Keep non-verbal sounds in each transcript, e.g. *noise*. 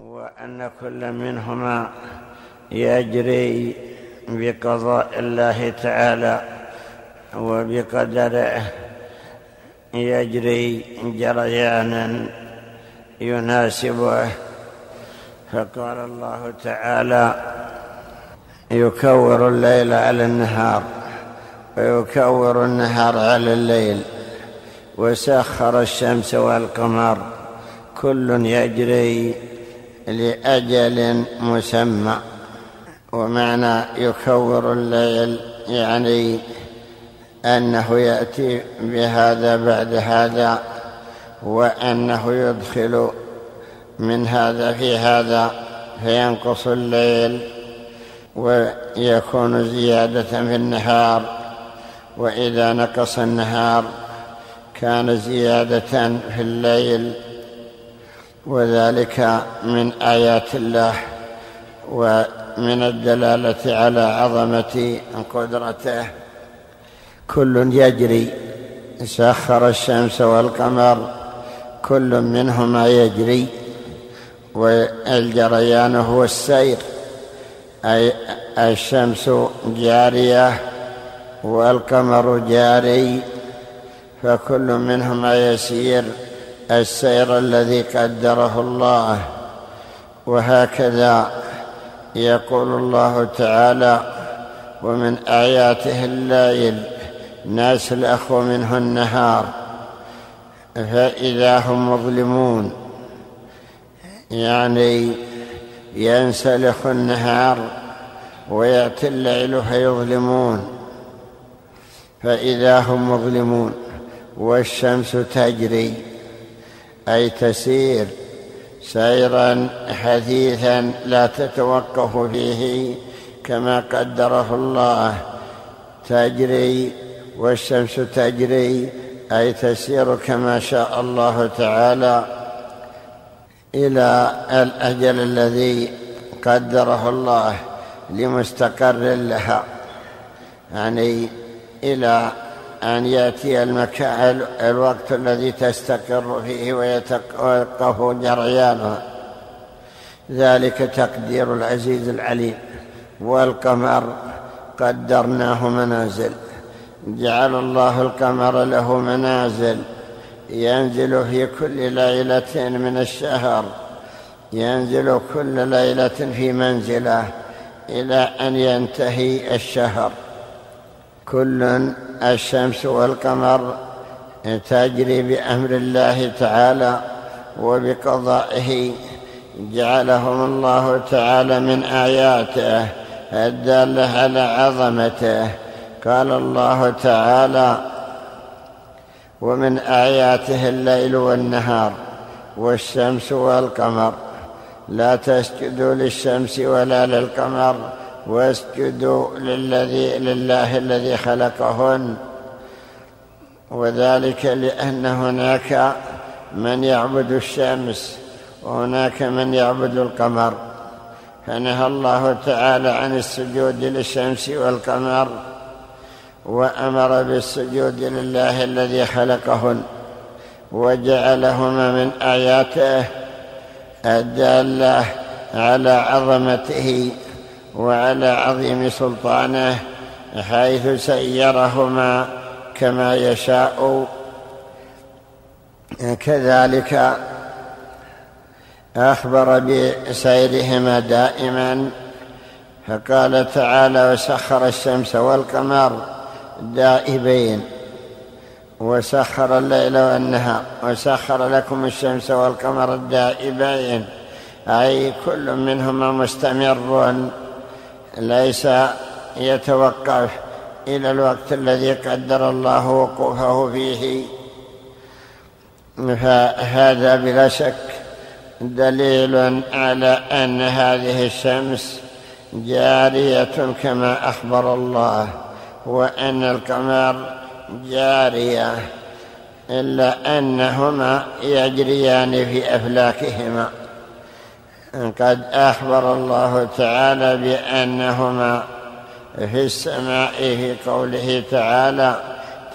وأن كل منهما يجري بقضاء الله تعالى وبقدره يجري جريانا يناسبه. فقال الله تعالى يكور الليل على النهار ويكور النهار على الليل وسخر الشمس والقمر كل يجري لأجل مسمى ومعنى يكور الليل يعني أنه يأتي بهذا بعد هذا وأنه يدخل من هذا في هذا فينقص الليل ويكون زيادة في النهار. وإذا نقص النهار كان زيادة في الليل. وذلك من آيات الله ومن الدلالة على عظمة قدرته. كل يجري سخر الشمس والقمر كل منهما يجري والجريان هو السير. أي الشمس جارية والقمر جاري فكل منهما يسير. السير الذي قدره الله وهكذا يقول الله تعالى ومن آياته الليل نسلخ منه النهار فإذا هم مظلمون. يعني ينسلخ النهار ويأتي الليل فيظلمون فإذا هم مظلمون والشمس تجري. أي تسير سيرا حثيثا لا تتوقف فيه كما قدره الله. تجري والشمس تجري أي تسير كما شاء الله تعالى. إلى الأجل الذي قدره الله لمستقر لها. يعني إلى أن يأتي المكان الوقت الذي تستقر فيه ويتوقف جريانها. ذلك تقدير العزيز العليم. والقمر قدرناه منازل. جعل الله القمر له منازل. ينزل في كل ليلة من الشهر. ينزل كل ليلة في منزله إلى أن ينتهي الشهر. كل الشمس والقمر تجري بأمر الله تعالى وبقضائه. جعلهم الله تعالى من آياته الدالة على عظمته. قال الله تعالى ومن آياته الليل والنهار والشمس والقمر. لا تسجدوا للشمس ولا للقمر واسجدوا للذي لله الذي خلقهن. وذلك لأن هناك من يعبد الشمس وهناك من يعبد القمر. فنهى الله تعالى عن السجود للشمس والقمر وأمر بالسجود لله الذي خلقهن. وجعلهما من آياته الدالة على عظمته. وعلى عظيم سلطانه حيث سيرهما كما يشاء. كذلك أخبر بسيرهما دائما. فقال تعالى وسخر الشمس والقمر دائبين وسخر الليل والنهار وسخر لكم الشمس والقمر الدائبين أي كل منهما مستمر. ليس يتوقف إلى الوقت الذي قدر الله وقوفه فيه. فهذا بلا شك دليل على أن هذه الشمس جارية كما أخبر الله وأن القمر جارية إلا أنهما يجريان في أفلاكهما. قد أخبر الله تعالى بأنهما في السماء في قوله تعالى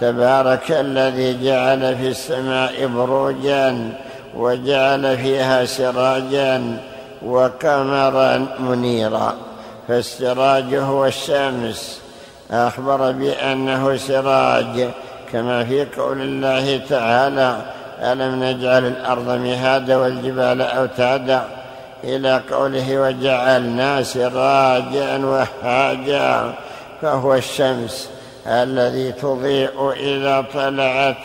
تبارك الذي جعل في السماء بروجا وجعل فيها سراجا وقمرا منيرا فالسراج هو الشمس. أخبر بأنه سراج كما في قول الله تعالى ألم نجعل الأرض مهادا والجبال أوتادا؟ إلى قوله وجعلنا سراجا وهاجا فهو الشمس الذي تضيء إذا طلعت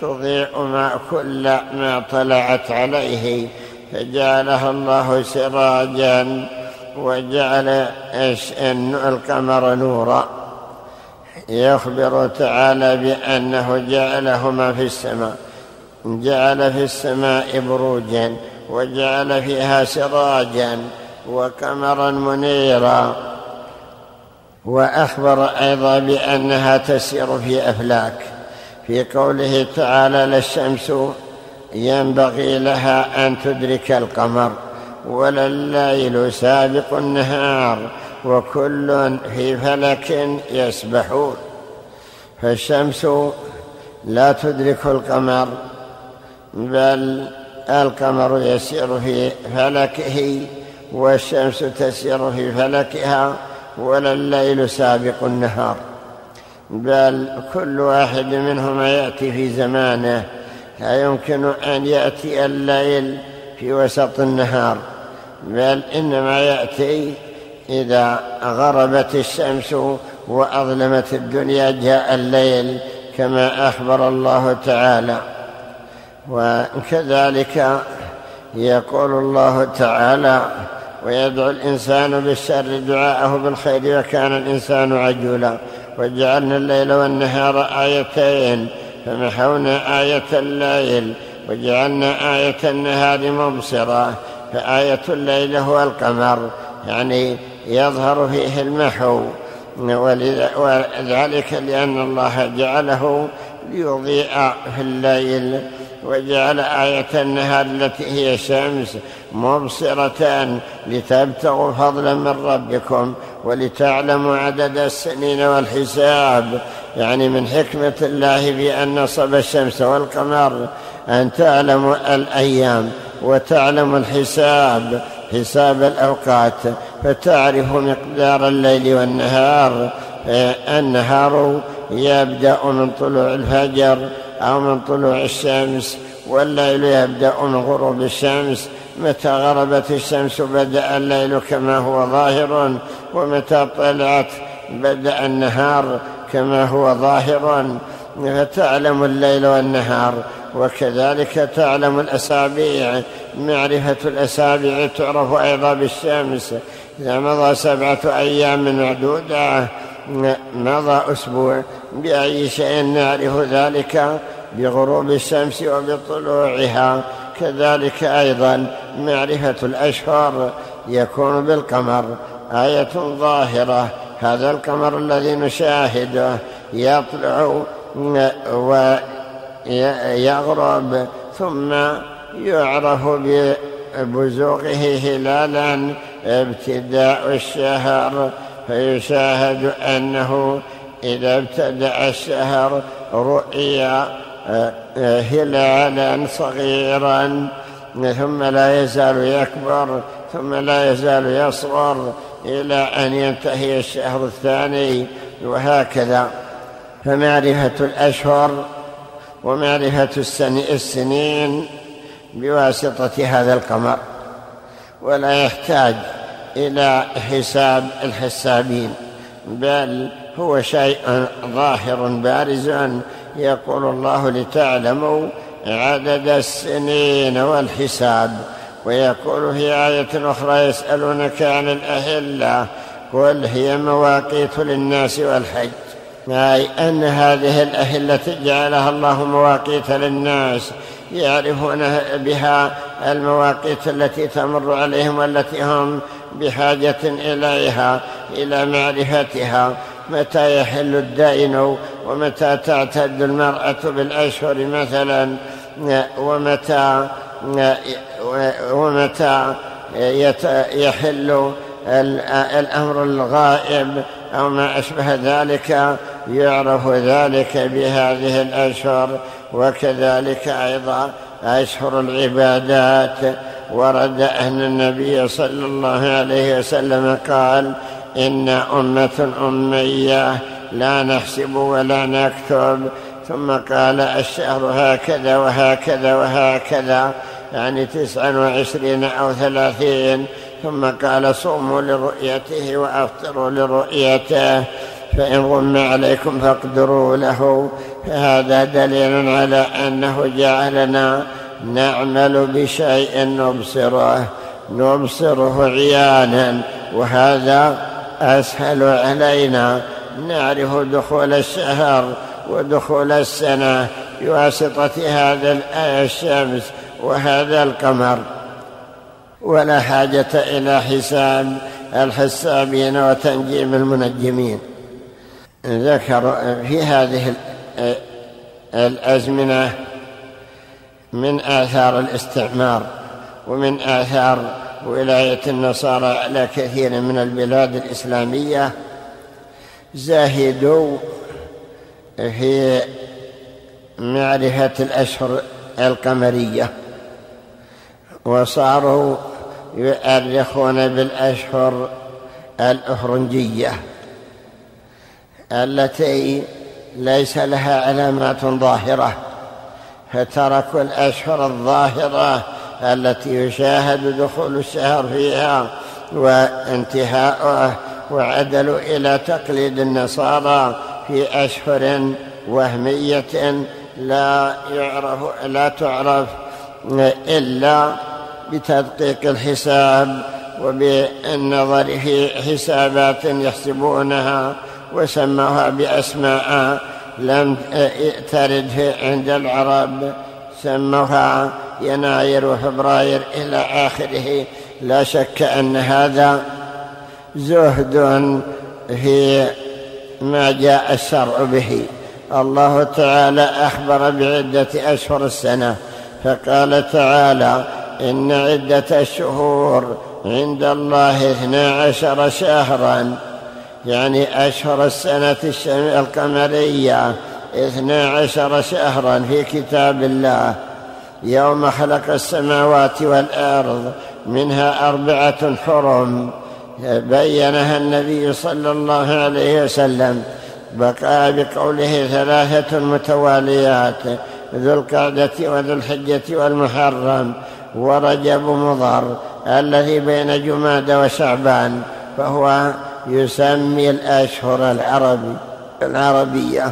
تضيء ما كل ما طلعت عليه. فجعلها الله سراجا وجعل القمر نورا. يخبر تعالى بأنه جعلهما في السماء جعل في السماء بروجا. وجعل فيها سراجا وقمرا منيرا وأخبر أيضا بأنها تسير في أفلاك. في قوله تعالى لا الشمس ينبغي لها أن تدرك القمر ولا الليل سابق النهار وكل في فلك يسبحون. فالشمس لا تدرك القمر بل القمر يسير في فلكه والشمس تسير في فلكها ولا الليل سابق النهار. بل كل واحد منهما يأتي في زمانه لا يمكن أن يأتي الليل في وسط النهار. بل إنما يأتي إذا غربت الشمس وأظلمت الدنيا جاء الليل كما أخبر الله تعالى. وكذلك يقول الله تعالى ويدعو الإنسان بالشر دعاءه بالخير وكان الإنسان عجولا وجعلنا الليل والنهار آيتين فمحونا آية الليل وجعلنا آية النهار مبصرة فآية الليل هو القمر يعني يظهر فيه المحو وذلك لأن الله جعله ليضيء في الليل وجعل آية النهار التي هي الشمس مبصرة لتبتغوا فضلا من ربكم ولتعلموا عدد السنين والحساب. يعني من حكمة الله بأن نصب الشمس والقمر أن تعلموا الأيام وتعلموا الحساب حساب الأوقات. فتعرف مقدار الليل والنهار النهار يبدأ من طلوع الفجر. أو من طلوع الشمس والليل يبدأ من غروب الشمس. متى غربت الشمس بدأ الليل كما هو ظاهر ومتى طلعت بدأ النهار كما هو ظاهر. فتعلم الليل والنهار وكذلك تعلم الأسابيع. معرفة الأسابيع تعرف أيضا بالشمس. إذا مضى سبعة أيام معدودة مضى أسبوع. بأي شيء نعرف ذلك بغروب الشمس وبطلوعها. كذلك أيضا معرفة الأشهر يكون بالقمر آية ظاهرة. هذا القمر الذي نشاهده يطلع ويغرب ثم يعرف ببزوغه هلالا ابتداء الشهر. فيشاهد أنه إذا ابتدأ الشهر رؤيا آه، آه، هلالا صغيرا ثم لا يزال يكبر ثم لا يزال يصغر إلى أن ينتهي الشهر الثاني وهكذا. فمعرفة الأشهر ومعرفة السنين بواسطة هذا القمر ولا يحتاج إلى حساب الحسابين بل هو شيء ظاهر بارز يقول الله لتعلموا عدد السنين والحساب ويقول في آية أخرى يسألونك عن الأهلة قل هي مواقيت للناس والحج. أي أن هذه الأهلة جعلها الله مواقيت للناس يعرفون بها المواقيت التي تمر عليهم والتي هم بحاجة إليها إلى معرفتها. متى يحل الدين ومتى تعتد المرأة بالأشهر مثلا ومتى ومتى يحل الأمر الغائب أو ما أشبه ذلك يعرف ذلك بهذه الأشهر وكذلك أيضا أشهر العبادات. ورد أن النبي صلى الله عليه وسلم قال إن أمة أمية لا نحسب ولا نكتب. ثم قال الشهر هكذا وهكذا وهكذا يعني تسعا وعشرين أو ثلاثين. ثم قال صوموا لرؤيته وأفطروا لرؤيته فإن غم عليكم فاقدروا له. فهذا دليل على أنه جعلنا نعمل بشيء نبصره نبصره عيانا. وهذا أسهل علينا. نعرف دخول الشهر ودخول السنة. بواسطة هذا الشمس وهذا القمر. ولا حاجة إلى حساب الحسابين وتنجيم المنجمين. ذكر في هذه الأزمنة من آثار الاستعمار ومن آثار ولاية النصارى على كثير من البلاد الإسلامية زاهدوا في معرفة الأشهر القمرية وصاروا يؤرخون بالأشهر الأفرنجية التي ليس لها علامات ظاهرة فتركوا الأشهر الظاهرة التي يشاهد دخول الشهر فيها وانتهاؤه وعدلوا إلى تقليد النصارى في أشهر وهمية لا يعرف لا تعرف إلا بتدقيق الحساب وبالنظر في حسابات يحسبونها وسموها بأسماء لم ترد عند العرب سموها يناير وفبراير إلى آخره. لا شك أن هذا زهد في ما جاء الشرع به. الله تعالى أخبر بعدة أشهر السنة فقال تعالى إن عدة الشهور عند الله اثنا عشر شهرا. يعني أشهر السنة القمرية اثنا عشر شهرا في كتاب الله. يوم خلق السماوات والأرض منها أربعة حرم بينها النبي صلى الله عليه وسلم بقى بقوله ثلاثة متواليات ذو القعدة وذو الحجة والمحرم ورجب مضر الذي بين جماد وشعبان فهو يسمي الأشهر العربي العربية.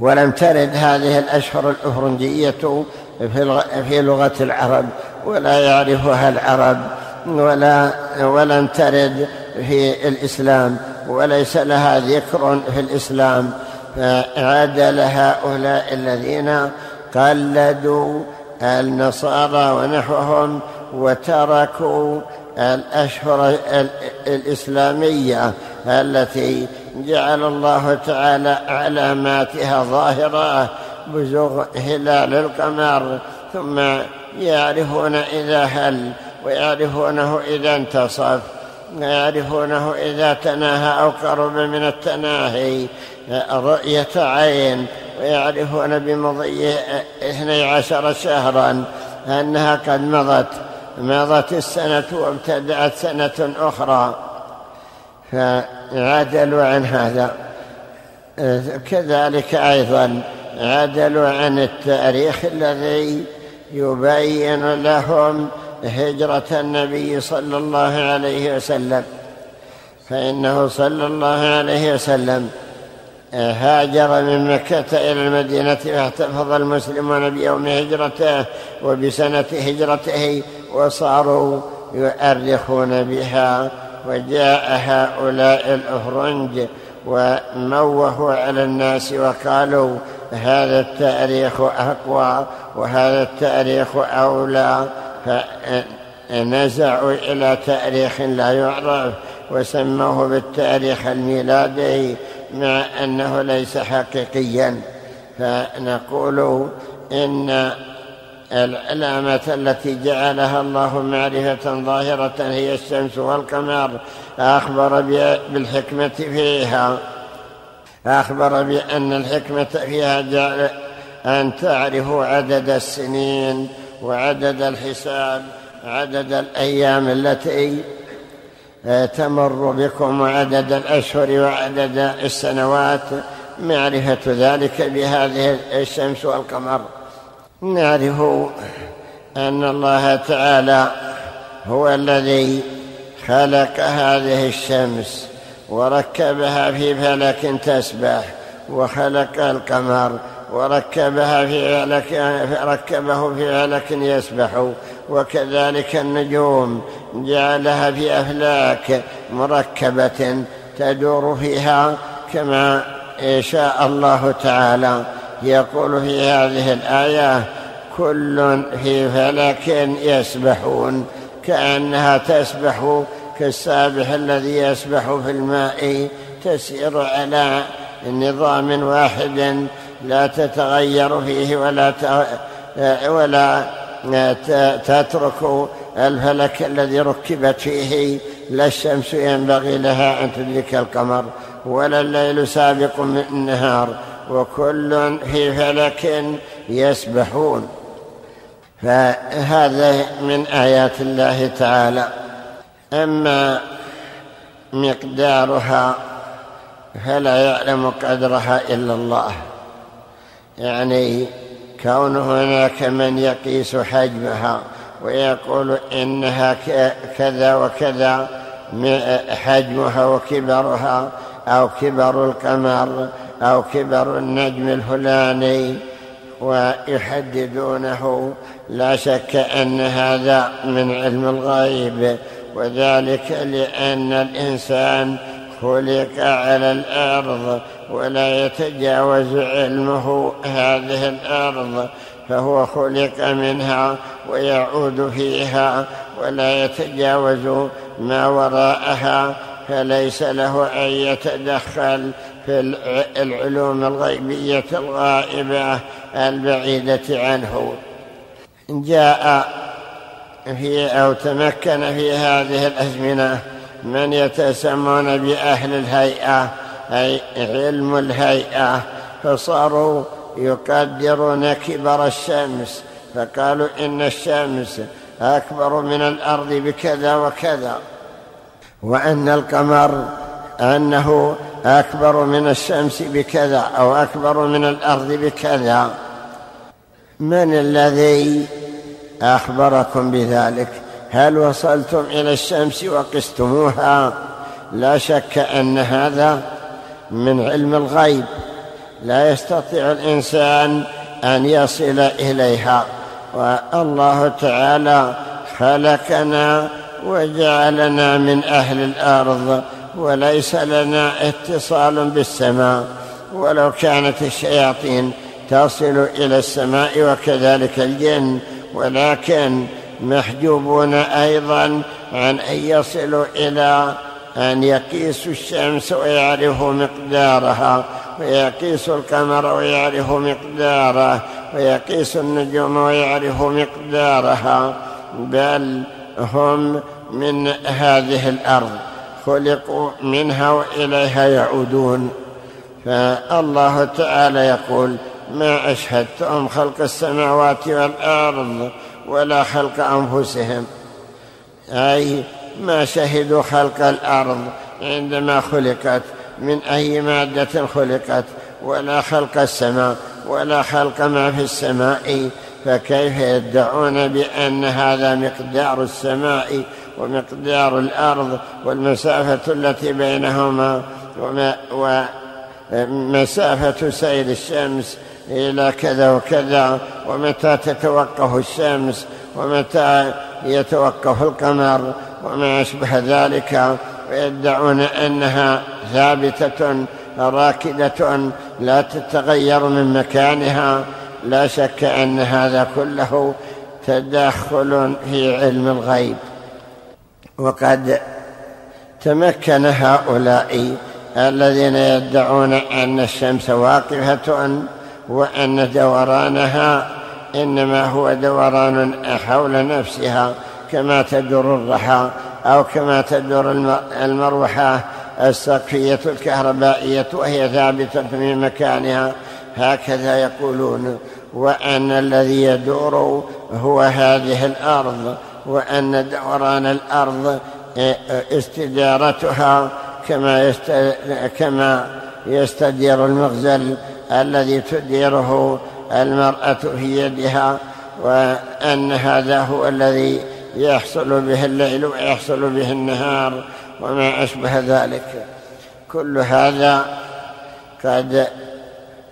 ولم ترد هذه الأشهر الأفرنجية في لغة العرب ولا يعرفها العرب ولا ولم ترد في الإسلام وليس لها ذكر في الإسلام. فعدل هؤلاء الذين قلدوا النصارى ونحوهم وتركوا الأشهر الإسلامية التي جعل الله تعالى علاماتها ظاهرة. بزوغ هلال القمر ثم يعرفون إذا هل ويعرفونه إذا انتصف ويعرفونه إذا تناهى أو قرب من التناهي رؤية عين ويعرفون بمضي اثني عشر شهرا أنها قد مضت مضت السنة وابتدأت سنة أخرى. فعدلوا عن هذا. كذلك أيضا عدلوا عن التاريخ الذي يبين لهم هجرة النبي صلى الله عليه وسلم. فإنه صلى الله عليه وسلم هاجر من مكة إلى المدينة فاحتفظ المسلمون بيوم هجرته وبسنة هجرته وصاروا يؤرخون بها. وجاء هؤلاء الأفرنج وموهوا على الناس وقالوا هذا التاريخ أقوى وهذا التاريخ أولى فنزعوا إلى تاريخ لا يعرف وسموه بالتاريخ الميلادي مع أنه ليس حقيقيا. فنقول إن العلامة التي جعلها الله معرفة ظاهرة هي الشمس والقمر أخبر بالحكمة فيها. أخبر بأن الحكمة فيها أن تعرفوا عدد السنين وعدد الحساب عدد الأيام التي تمر بكم وعدد الأشهر وعدد السنوات. معرفة ذلك بهذه الشمس والقمر. نعرف أن الله تعالى هو الذي خلق هذه الشمس. وركبها في فلك تسبح وخلق القمر. وركبها في فلك ركبه في فلك يسبح وكذلك النجوم جعلها في أفلاك مركبة تدور فيها كما شاء الله تعالى. يقول في هذه الآية كل في فلك يسبحون كأنها تسبح كالسابح الذي يسبح في الماء تسير على نظام واحد لا تتغير فيه ولا ولا تترك الفلك الذي ركبت فيه. لا الشمس ينبغي لها أن تدرك القمر ولا الليل سابق من النهار وكل في فلك يسبحون. فهذا من آيات الله تعالى. أما مقدارها فلا يعلم قدرها إلا الله. يعني كون هناك من يقيس حجمها ويقول إنها كذا وكذا حجمها وكبرها أو كبر القمر أو كبر النجم الفلاني ويحددونه لا شك أن هذا من علم الغيب. وذلك لأن الإنسان خلق على الأرض ولا يتجاوز علمه هذه الأرض فهو خلق منها ويعود فيها ولا يتجاوز ما وراءها فليس له أن يتدخل في العلوم الغيبية الغائبة البعيدة عنه. جاء في أو تمكن في هذه الأزمنة. من يتسمون بأهل الهيئة أي علم الهيئة. فصاروا يقدرون كبر الشمس. فقالوا إن الشمس أكبر من الأرض بكذا وكذا. وأن القمر أنه أكبر من الشمس بكذا أو أكبر من الأرض بكذا. من الذي أخبركم بذلك. هل وصلتم إلى الشمس وقستموها؟ لا شك أن هذا من علم الغيب. لا يستطيع الإنسان أن يصل إليها. والله تعالى خلقنا وجعلنا من أهل الأرض وليس لنا اتصال بالسماء. ولو كانت الشياطين تصل إلى السماء وكذلك الجن ولكن محجوبون أيضا عن أن يصلوا إلى أن يقيسوا الشمس ويعرفوا مقدارها ويقيس القمر ويعرف مقداره ويقيس النجوم ويعرف مقدارها. بل هم من هذه الأرض خلقوا منها وإليها يعودون. فالله تعالى يقول ما اشهدتهم خلق السماوات والأرض ولا خلق أنفسهم. أي ما شهدوا خلق الأرض عندما خلقت من أي مادة خلقت ولا خلق السماء ولا خلق ما في السماء. فكيف يدعون بأن هذا مقدار السماء ومقدار الأرض والمسافة التي بينهما ومسافة سير الشمس إلى كذا وكذا ومتى تتوقف الشمس ومتى يتوقف القمر وما أشبه ذلك. ويدعون أنها ثابتة راكدة لا تتغير من مكانها. لا شك أن هذا كله تدخل في علم الغيب. وقد تمكن هؤلاء الذين يدعون أن الشمس واقفة وأن دورانها إنما هو دوران حول نفسها كما تدور الرحى أو كما تدور المروحة السقفية الكهربائية وهي ثابتة في مكانها. هكذا يقولون وأن الذي يدور هو هذه الأرض وأن دوران الأرض استدارتها كما كما يستدير المغزل الذي تديره المرأة في يدها وأن هذا هو الذي يحصل به الليل ويحصل به النهار وما أشبه ذلك. كل هذا قد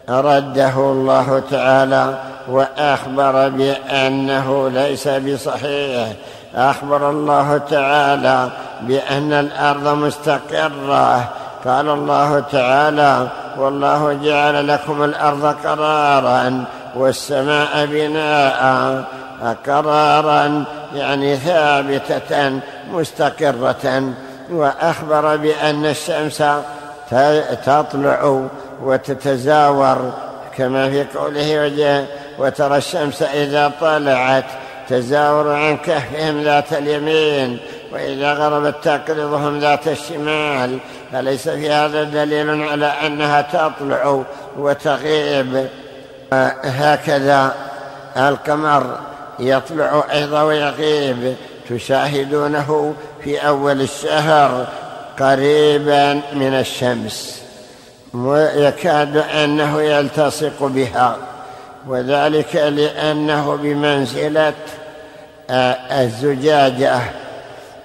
رده الله تعالى وأخبر بأنه ليس بصحيح. أخبر الله تعالى بأن الأرض مستقرة. قال الله تعالى والله جعل لكم الأرض قرارا والسماء بناء قرارا يعني ثابتة مستقرة وأخبر بأن الشمس تطلع وتتزاور كما في قوله وترى الشمس إذا طلعت تزاور عن كهفهم ذات اليمين وإذا غربت تقرضهم ذات الشمال أليس في هذا دليل على أنها تطلع وتغيب. هكذا القمر يطلع أيضا ويغيب. تشاهدونه في أول الشهر قريبا من الشمس. ويكاد أنه يلتصق بها. وذلك لأنه بمنزلة الزجاجة.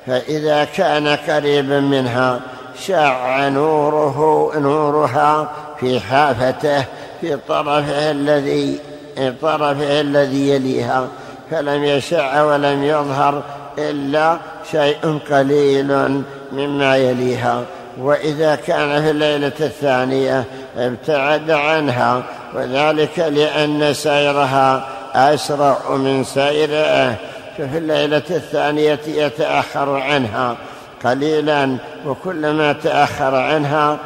فإذا كان قريبا منها شع نوره نورها في حافته في طرفه الذي طرفه الذي يليها. فلم يشع ولم يظهر إلا شيء قليل مما يليها. وإذا كان في الليلة الثانية ابتعد عنها وذلك لأن سيرها أسرع من سيره. ففي الليلة الثانية يتأخر عنها. قليلا وكلما تأخر عنها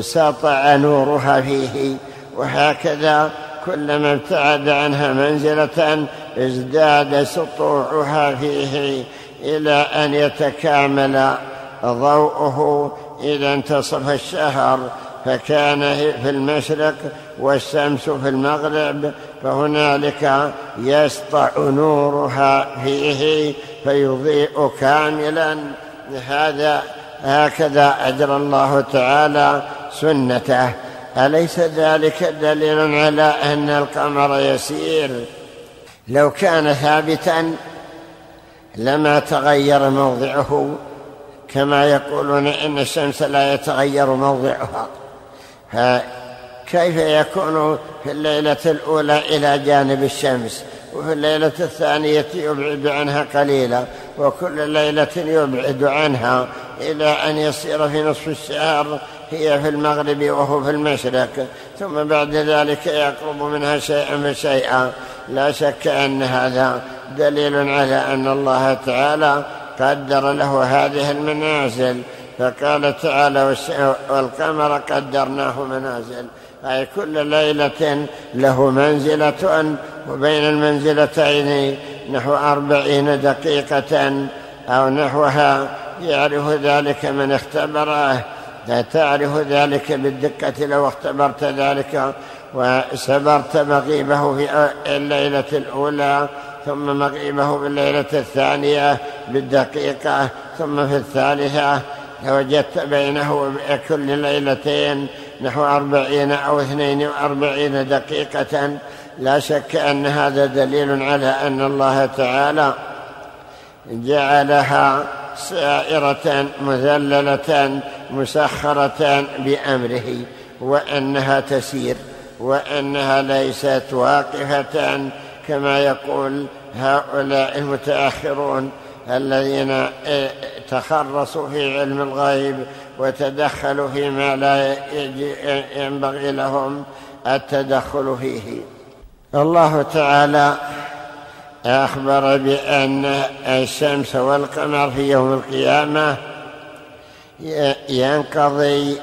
سطع نورها فيه. وهكذا كلما ابتعد عنها منزلة ازداد سطوعها فيه إلى أن يتكامل ضوءه. إذا انتصف الشهر فكان في المشرق والشمس في المغرب فهنالك يسطع نورها فيه فيضيء كاملا. هذا هكذا أجرى الله تعالى سنته. أليس ذلك دليل على أن القمر يسير؟ لو كان ثابتا لما تغير موضعه كما يقولون إن الشمس لا يتغير موضعها. فكيف يكون في الليلة الأولى إلى جانب الشمس وفي الليلة الثانية يبعد عنها قليلا؟ وكل ليلة يبعد عنها إلى أن يصير في نصف الشهر هي في المغرب وهو في المشرق ثم بعد ذلك يقرب منها شيئا فشيئا. لا شك أن هذا دليل على أن الله تعالى قدر له هذه المنازل فقال تعالى والقمر قدرناه منازل. أي كل ليلة له منزلة وبين المنزلتين نحو أربعين دقيقة أو نحوها يعرف ذلك من اختبره تعرف ذلك بالدقة لو اختبرت ذلك وسبرت مغيبه في الليلة الأولى ثم مغيبه في الليلة الثانية بالدقيقة ثم في الثالثة. وجدت بينه كل ليلتين نحو أربعين أو اثنين وأربعين دقيقة. لا شك أن هذا دليل على أن الله تعالى جعلها سائرة مذللة مسخرة بأمره وأنها تسير وأنها ليست واقفة كما يقول هؤلاء المتأخرون الذين تخرصوا في علم الغيب وتدخلوا فيما لا ينبغي لهم التدخل فيه. الله تعالى أخبر بأن الشمس والقمر في يوم القيامة ينقضي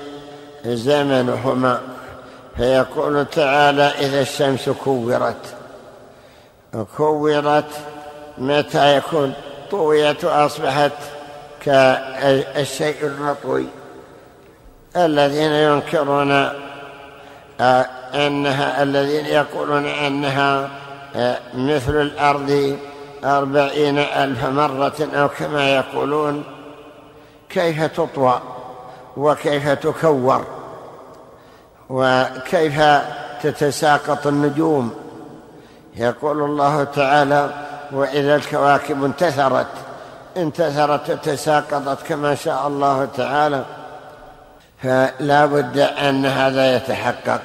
زمنهما. فيقول تعالى إذا الشمس كورت كورت متى يكون؟ طويت أصبحت كالشيء المطوي. الذين ينكرون أنها الذين يقولون أنها مثل الأرض أربعين ألف مرة أو كما يقولون. كيف تطوى؟ وكيف تكور؟ وكيف تتساقط النجوم؟ يقول الله تعالى وإذا الكواكب انتثرت انتثرت تساقطت كما شاء الله تعالى. فلا بد أن هذا يتحقق.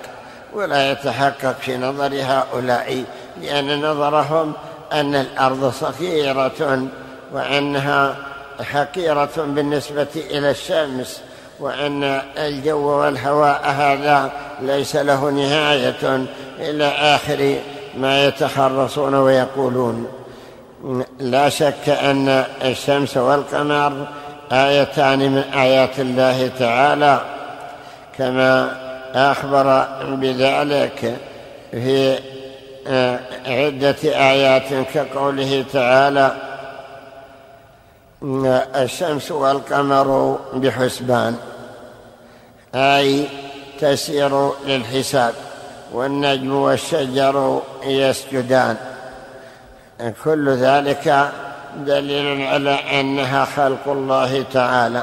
ولا يتحقق في نظر هؤلاء لأن نظرهم أن الأرض صغيرة وأنها حقيرة بالنسبة إلى الشمس وأن الجو والهواء هذا ليس له نهاية إلى آخر ما يتخرصون ويقولون. لا شك أن الشمس والقمر آيتان من آيات الله تعالى كما أخبر بذلك في عدة آيات كقوله تعالى الشمس والقمر بحسبان أي تسير للحساب والنجم والشجر يسجدان. كل ذلك دليل على أنها خلق الله تعالى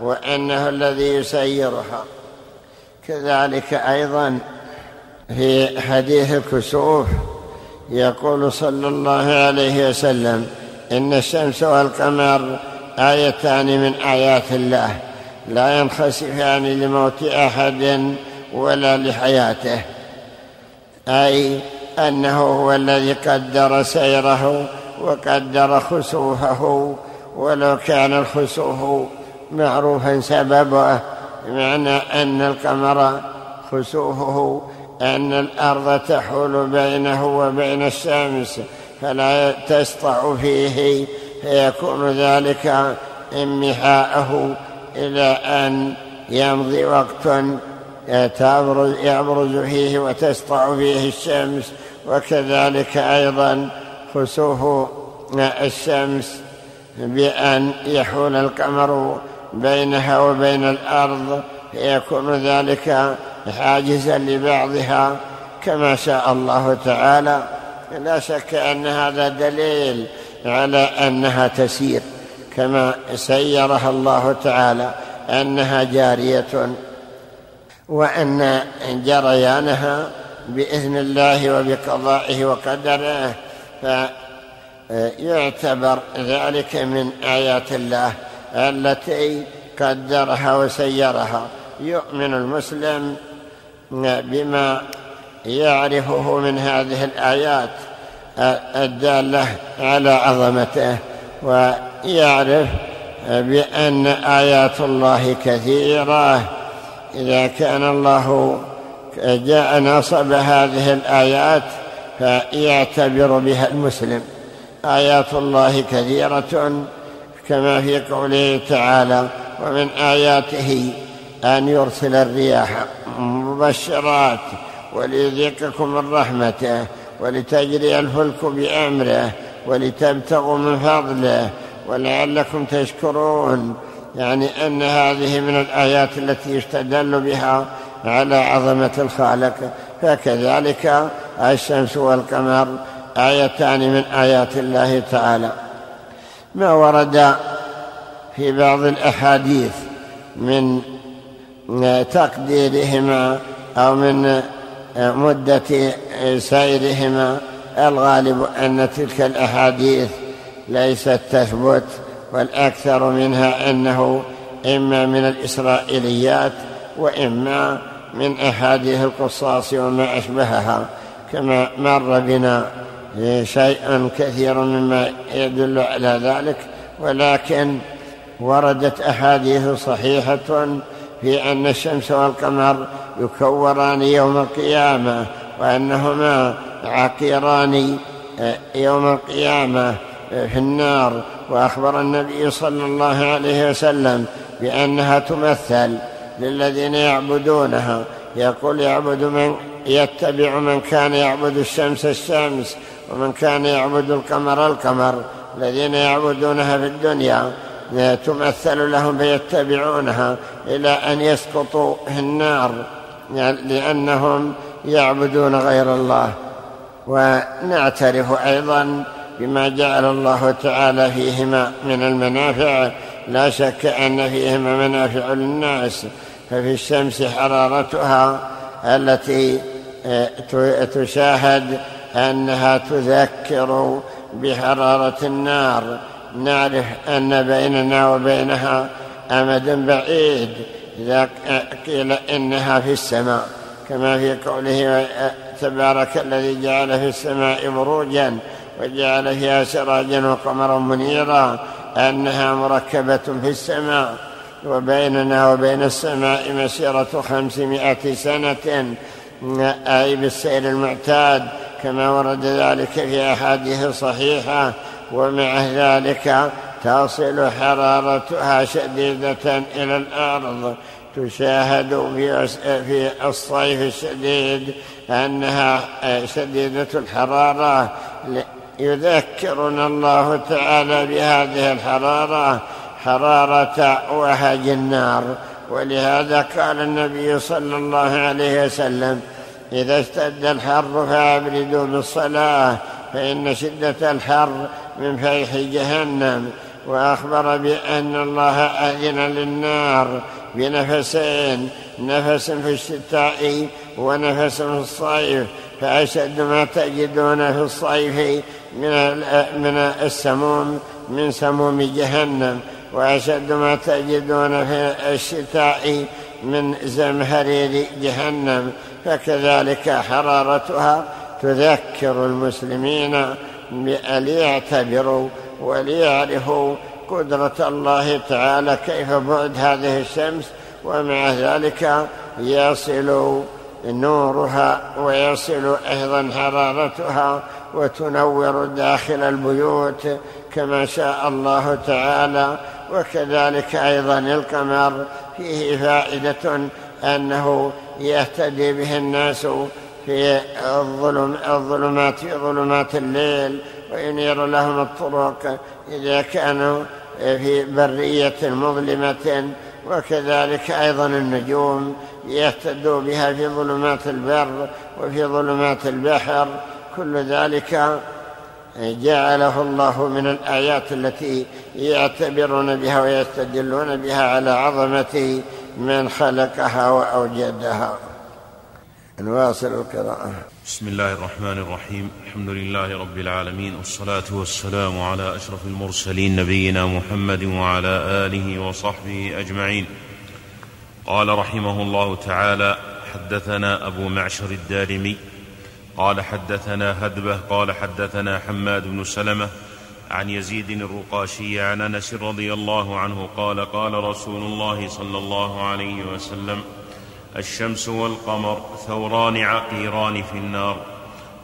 وأنه الذي يسيرها. كذلك أيضا في حديث الكسوف يقول صلى الله عليه وسلم إن الشمس والقمر آيتان من آيات الله لا ينخسفان لموت أحد ولا لحياته أي أنه هو الذي قدر سيره وقدر خسوفه ولو كان الخسوف معروفا سببه. بمعنى أن القمر خسوفه أن الأرض تحول بينه وبين الشمس فلا تسطع فيه فيكون ذلك انمحاءه إلى أن يمضي وقت يبرز فيه وتسطع فيه الشمس وكذلك أيضا خسوف الشمس بأن يحول القمر بينها وبين الأرض فيكون ذلك حاجزا لبعضها. كما شاء الله تعالى لا شك أن هذا دليل على أنها تسير. كما سيرها الله تعالى أنها جارية وأن جريانها بإذن الله وبقضائه وقدره. فيعتبر ذلك من آيات الله. التي قدرها وسيرها. يؤمن المسلم بما يعرفه من هذه الآيات الدالة على عظمته ويعرف بأن آيات الله كثيرة. إذا كان الله جاء نصب هذه الآيات فيعتبر بها المسلم. آيات الله كثيرة كما في قوله تعالى ومن آياته أن يرسل الرياح مبشرات وليذيقكم من رحمته ولتجري الفلك بأمره ولتبتغوا من فضله ولعلكم تشكرون. يعني أن هذه من الآيات التي يستدل بها على عظمة الخالق. فكذلك الشمس والقمر آيتان من آيات الله تعالى. ما ورد في بعض الأحاديث من تقديرهما أو من مدة سيرهما الغالب أن تلك الأحاديث ليست تثبت والأكثر منها أنه إما من الإسرائيليات وإما من أحاديث القصاص وما أشبهها كما مر بنا شيء كثير مما يدل على ذلك ولكن وردت أحاديث صحيحة في أن الشمس والقمر يكوران يوم القيامة وأنهما عقيران يوم القيامة في النار. وأخبر النبي صلى الله عليه وسلم بأنها تمثل للذين يعبدونها. يقول يعبد من يتبع من كان يعبد الشمس الشمس ومن كان يعبد القمر القمر الذين يعبدونها في الدنيا تمثل لهم فيتبعونها إلى أن يسقطوا في النار لأنهم يعبدون غير الله. ونعترف أيضا بما جعل الله تعالى فيهما من المنافع. لا شك أن فيهما منافع للناس. ففي الشمس حرارتها التي آه، تشاهد أنها تذكر بحرارة النار. نعرف أن بيننا وبينها أمد بعيد. إذا قيل إنها في السماء. كما في قوله تبارك الذي جعل في السماء بروجا وجعل فيها سراجا وقمرا منيرا. أنها مركبة في السماء. وبيننا وبين السماء مسيرة خمسمائة سنة. أي بالسير المعتاد. كما ورد ذلك في أحاديث صحيحة ومع ذلك تصل حرارتها شديدة إلى الأرض. تشاهد في الصيف الشديد أنها شديدة الحرارة. يذكرنا الله تعالى بهذه الحرارة حرارة وهج النار. ولهذا قال النبي صلى الله عليه وسلم إذا اشتد الحر فأبردوا بالصلاة فإن شدة الحر من فيح جهنم. وأخبر بأن الله أذن للنار بنفسين نفس في الشتاء ونفس في الصيف. فأشد ما تجدون في الصيف من من السموم من سموم جهنم. وأشد ما تجدون في الشتاء من زمهرير جهنم. فكذلك حرارتها تذكر المسلمين بأن يعتبروا وليعرفوا قدرة الله تعالى كيف بعد هذه الشمس ومع ذلك يصل نورها ويصل أيضا حرارتها وتنور داخل البيوت كما شاء الله تعالى. وكذلك أيضا القمر فيه فائدة أنه يهتدي به الناس في الظلم الظلمات في ظلمات الليل وينير لهم الطرق إذا كانوا في برية مظلمة وكذلك أيضا النجوم يهتدوا بها في ظلمات البر وفي ظلمات البحر. كل ذلك جعله الله من الآيات التي يعتبرون بها ويستدلون بها على عظمة من خلقها وأوجدها. نواصل القراءة. بسم الله الرحمن الرحيم. الحمد لله رب العالمين والصلاة والسلام على أشرف المرسلين نبينا محمد وعلى آله وصحبه أجمعين. قال رحمه الله تعالى حدثنا أبو معشر الدارمي قال حدثنا هدبة قال حدثنا حماد بن سلمة عن يزيد الرقاشي عن أنس رضي الله عنه قال قال رسول الله صلى الله عليه وسلم الشمس والقمر ثوران عقيران في النار.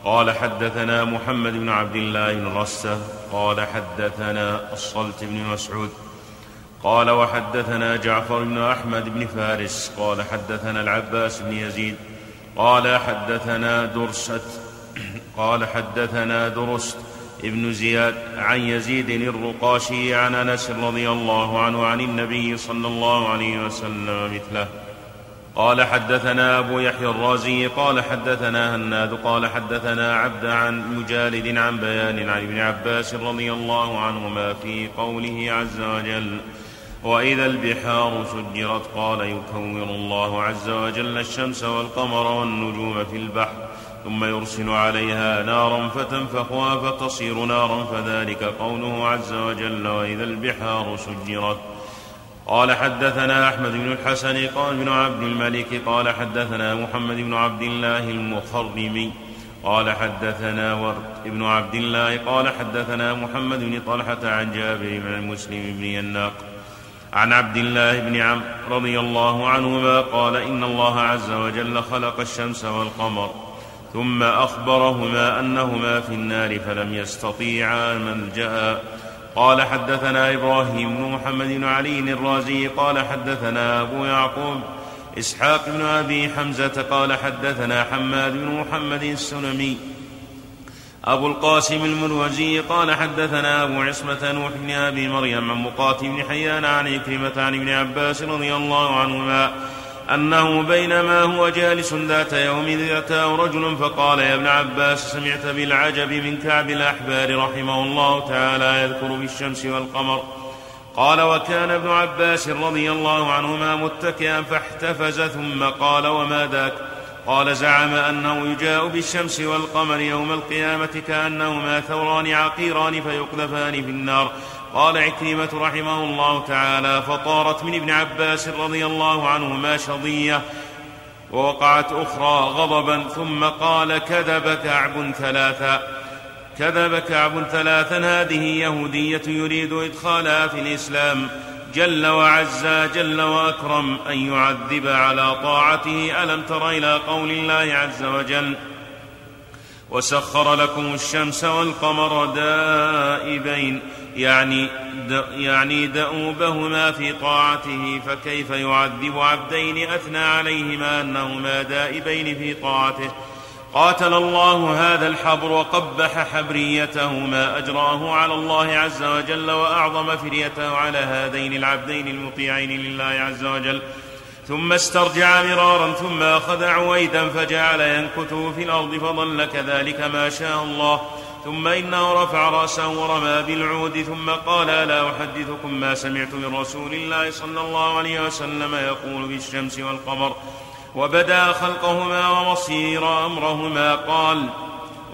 قال حدثنا محمد بن عبد الله بن رسة. قال حدثنا الصلت بن مسعود. قال وحدثنا جعفر بن أحمد بن فارس. قال حدثنا العباس بن يزيد. قال حدثنا درست. قال حدثنا درست. ابن زياد عن يزيد الرقاشي عن أنس رضي الله عنه عن النبي صلى الله عليه وسلم مثله. قال حدثنا أبو يحيى الرازي قال حدثنا هناد قال حدثنا عبد عن مجالد عن بيان عن ابن عباس رضي الله عنهما في قوله عز وجل وإذا البحار سجرت قال يكور الله عز وجل الشمس والقمر والنجوم في البحر. ثم يرسل عليها نارا فتنفخها فتصير نارا فذلك قوله عز وجل وإذا البحار سجرت. قال حدثنا أحمد بن الحسن قال بن عبد الملك قال حدثنا محمد بن عبد الله المخرمي. قال حدثنا ورد بن عبد الله قال حدثنا محمد بن طلحة عن جابر بن المسلم بن يناق. عن عبد الله بن عم رضي الله عنهما قال إن الله عز وجل خلق الشمس والقمر. ثم أخبرهما أنهما في النار فلم يستطيعا ملجأ قال حدثنا إبراهيم بن محمد علي الرازي قال حدثنا أبو يعقوب إسحاق بن أبي حمزة قال حدثنا حماد بن محمد السلمي. أبو القاسم المروزي قال حدثنا أبو عصمة نوح بن أبي مريم عن مقاتل بن حيان عن إكرمة عن ابن عباس رضي الله عنهما أنه بينما هو جالس ذات يوم إذ أتاه رجل فقال يا ابن عباس سمعت بالعجب من كعب الأحبار رحمه الله تعالى يذكر بالشمس والقمر. قال وكان ابن عباس رضي الله عنهما متكئا فاحتفز ثم قال وما ذاك؟ قال زعم أنه يجاء بالشمس والقمر يوم القيامة كأنهما ثوران عقيران فيقذفان في النار. قال عكرمة رحمه الله تعالى فطارت من ابن عباس رضي الله عنهما شظية ووقعت أخرى غضبا ثم قال كذب كعب ثلاثا كذب كعب ثلاثا هذه يهودية يريد إدخالها في الإسلام. جل وعز جل وأكرم أن يعذب على طاعته. ألم تر إلى قول الله عز وجل وسخر لكم الشمس والقمر دائبين. يعني يعني دؤوبهما في طاعته فكيف يعذب عبدين أثنى عليهما أنهما دائبين في طاعته؟ قاتل الله هذا الحبر وقبح حبريته ما أجراه على الله عز وجل وأعظم فريته على هذين العبدين المطيعين لله عز وجل. ثم استرجع مرارا ثم أخذ عويدا فجعل ينكته في الأرض فظل كذلك ما شاء الله. ثم انه رفع رأسه ورمى بالعود ثم قال ألا أحدثكم ما سمعت من رسول الله صلى الله عليه وسلم يقول بالشمس والقمر وبدأ خلقهما ومصير أمرهما قال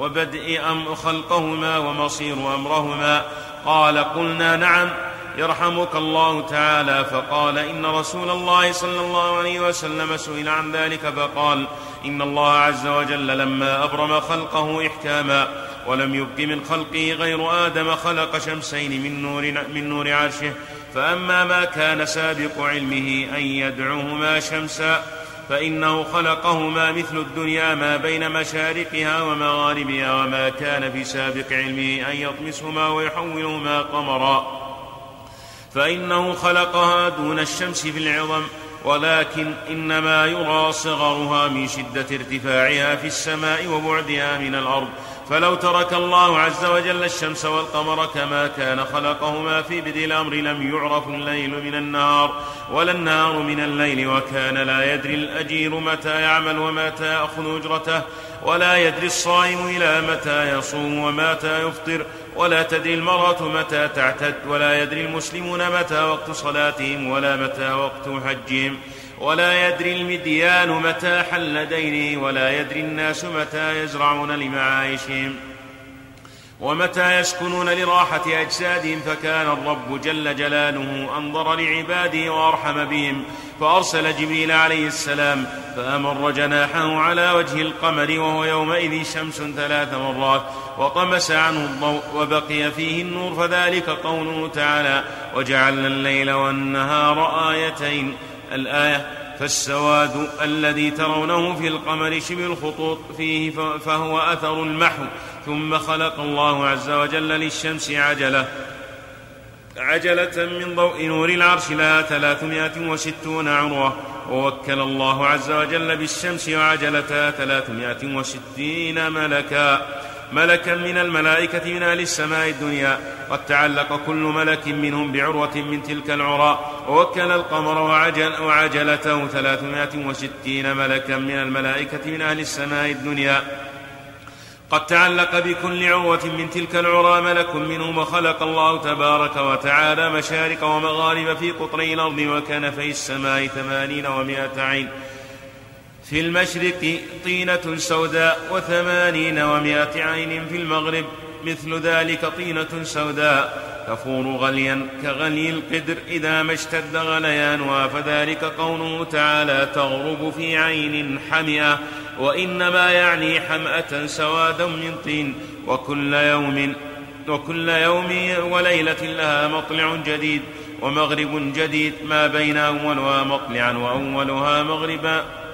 وبدء أم خلقهما ومصير أمرهما قال قلنا نعم يرحمك الله تعالى فقال إن رسول الله صلى الله عليه وسلم سئل عن ذلك فقال إن الله عز وجل لما أبرم خلقه إحكاما ولم يبق من خلقه غير آدم خلق شمسين من نور من نور عرشه. فأما ما كان سابق علمه أن يدعوهما شمسا فإنه خلقهما مثل الدنيا ما بين مشارقها ومغاربها وما كان في سابق علمه أن يطمسهما ويحولهما قمرا. فإنه خلقها دون الشمس في العظم ولكن إنما يرى صغرها من شدة ارتفاعها في السماء وبعدها من الأرض. فلو ترك الله عز وجل الشمس والقمر كما كان خلقهما في بدء الأمر لم يعرف الليل من النهار ولا النهار من الليل وكان لا يدري الأجير متى يعمل ومتى يأخذ أجرته ولا يدري الصائم إلى متى يصوم ومتى يفطر ولا تدري المرأة متى تعتد ولا يدري المسلمون متى وقت صلاتهم ولا متى وقت حجهم ولا يدري المديان متى حل دينه ولا يدري الناس متى يزرعون لمعايشهم ومتى يسكنون لراحة أجسادهم فكان الرب جل جلاله أنظر لعباده وأرحم بهم فأرسل جبريل عليه السلام فأمر جناحه على وجه القمر وهو يومئذ شمس ثلاث مرات وطمس عنه الضوء وبقي فيه النور فذلك قوله تعالى وجعلنا الليل والنهار آيتين الآية فالسواد الذي ترونه في القمر شبه الخطوط فيه فهو أثر المحو ثم خلق الله عز وجل للشمس عجلة. عجلة من ضوء نور العرش لها ثلاثمائة وستون عروة. ووكل الله عز وجل بالشمس وعجلتها ثلاثمائة وستين ملكا. ملكا من الملائكة من أهل السماء الدنيا قد تعلق كل ملك منهم بعروة من تلك العرى ووكل القمر وعجل وعجلته ثلاثمائة وستين ملكا من الملائكة من أهل السماء الدنيا. قد تعلق بكل عروة من تلك العرى ملك منهم وخلق الله تبارك وتعالى مشارق ومغارب في قطري الأرض وكنفي السماء ثمانين ومائة عين. في المشرق طينة سوداء وثمانين ومائة عين في المغرب مثل ذلك طينة سوداء. تفور غليا كغلي القدر إذا ما اشتد غليانها فذلك قوله تعالى تغرب في عين حمئة وإنما يعني حمأة سوادا من طين. وكل يوم وكل يوم وليلة لها مطلع جديد ومغرب جديد ما بين أولها مطلعا وأولها مغربا.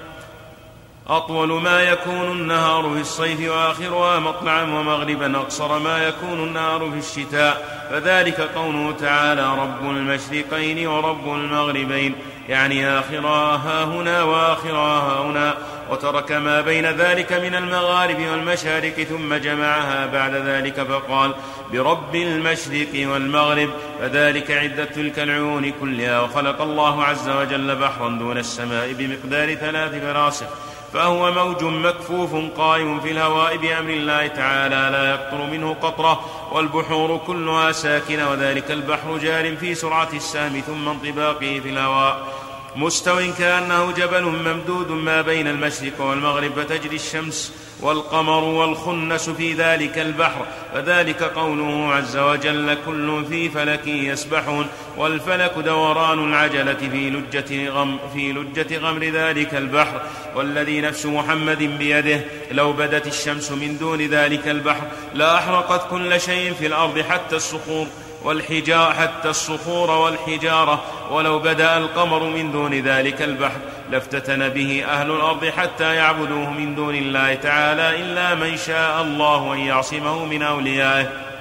أطول ما يكون النهار في الصيف وآخرها مطلعا ومغربا أقصر ما يكون النهار في الشتاء. فذلك قوله تعالى رب المشرقين ورب المغربين. يعني آخرها ها هنا وآخرها ها هنا. وترك ما بين ذلك من المغارب والمشارق ثم جمعها بعد ذلك فقال برب المشرق والمغرب. فذلك عدة تلك العيون كلها. وخلق الله عز وجل بحرا دون السماء بمقدار ثلاث فراسخ. فهو موج مكفوف قائم في الهواء بأمر الله تعالى لا يقطر منه قطرة والبحور كلها ساكنة وذلك البحر جار في سرعة السهم ثم انطباقه في الهواء. مستو كأنه جبل ممدود ما بين المشرق والمغرب فتجري الشمس والقمر والخنس في ذلك البحر فذلك قوله عز وجل كل في فلك يسبحون والفلك دوران العجلة في لجة غم في لجة غمر ذلك البحر والذي نفس محمد بيده لو بدت الشمس من دون ذلك البحر لأحرقت كل شيء في الأرض حتى الصخور والحجار حتى الصخور والحجارة. ولو بدأ القمر من دون ذلك البحر لافتتن به أهل الأرض حتى يعبدوه من دون الله تعالى إلا من شاء الله أن يعصمه من أوليائه.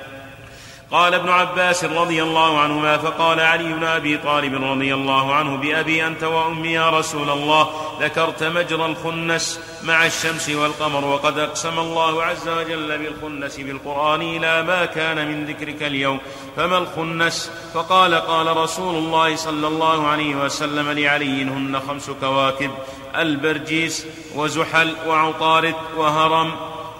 قال ابن عباس رضي الله عنهما فقال علي بن أبي طالب رضي الله عنه بأبي أنت وأمي يا رسول الله ذكرت مجرى الخنس مع الشمس والقمر وقد أقسم الله عز وجل بالخنس بالقران إلى ما كان من ذكرك اليوم فما الخنس؟ فقال قال رسول الله صلى الله عليه وسلم لعلي هن خمس كواكب البرجيس وزحل وعطارد وهرم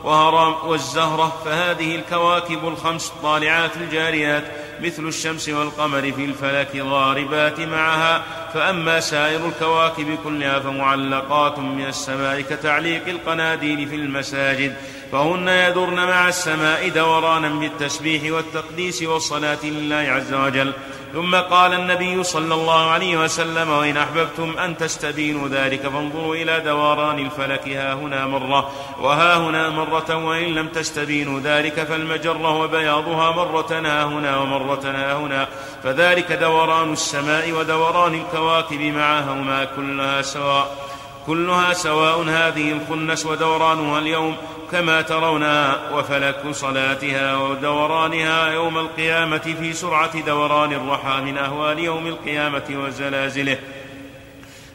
وهرم والزهرة فهذه الكواكب الخمس الطالعات الجاريات مثل الشمس والقمر في الفلك غاربات معها. فأما سائر الكواكب كلها فمعلقات من السماء كتعليق القناديل في المساجد فهن يدرن مع السماء دورانا بالتسبيح والتقديس والصلاة لله عز وجل. ثم قال النبي صلى الله عليه وسلم وإن أحببتم أن تستبينوا ذلك فانظروا إلى دوران الفلك ها هنا مرة وها هنا مرة وإن لم تستبينوا ذلك فالمجرة وبياضها مرة ها هنا ومرة ها هنا. فذلك دوران السماء ودوران الكواكب. معهما كلها سواء كلها سواء هذه الخنس ودورانها اليوم كما ترونها وفلك صلاتها ودورانها يوم القيامة في سرعة دوران الرحى من أهوال يوم القيامة وزلازله.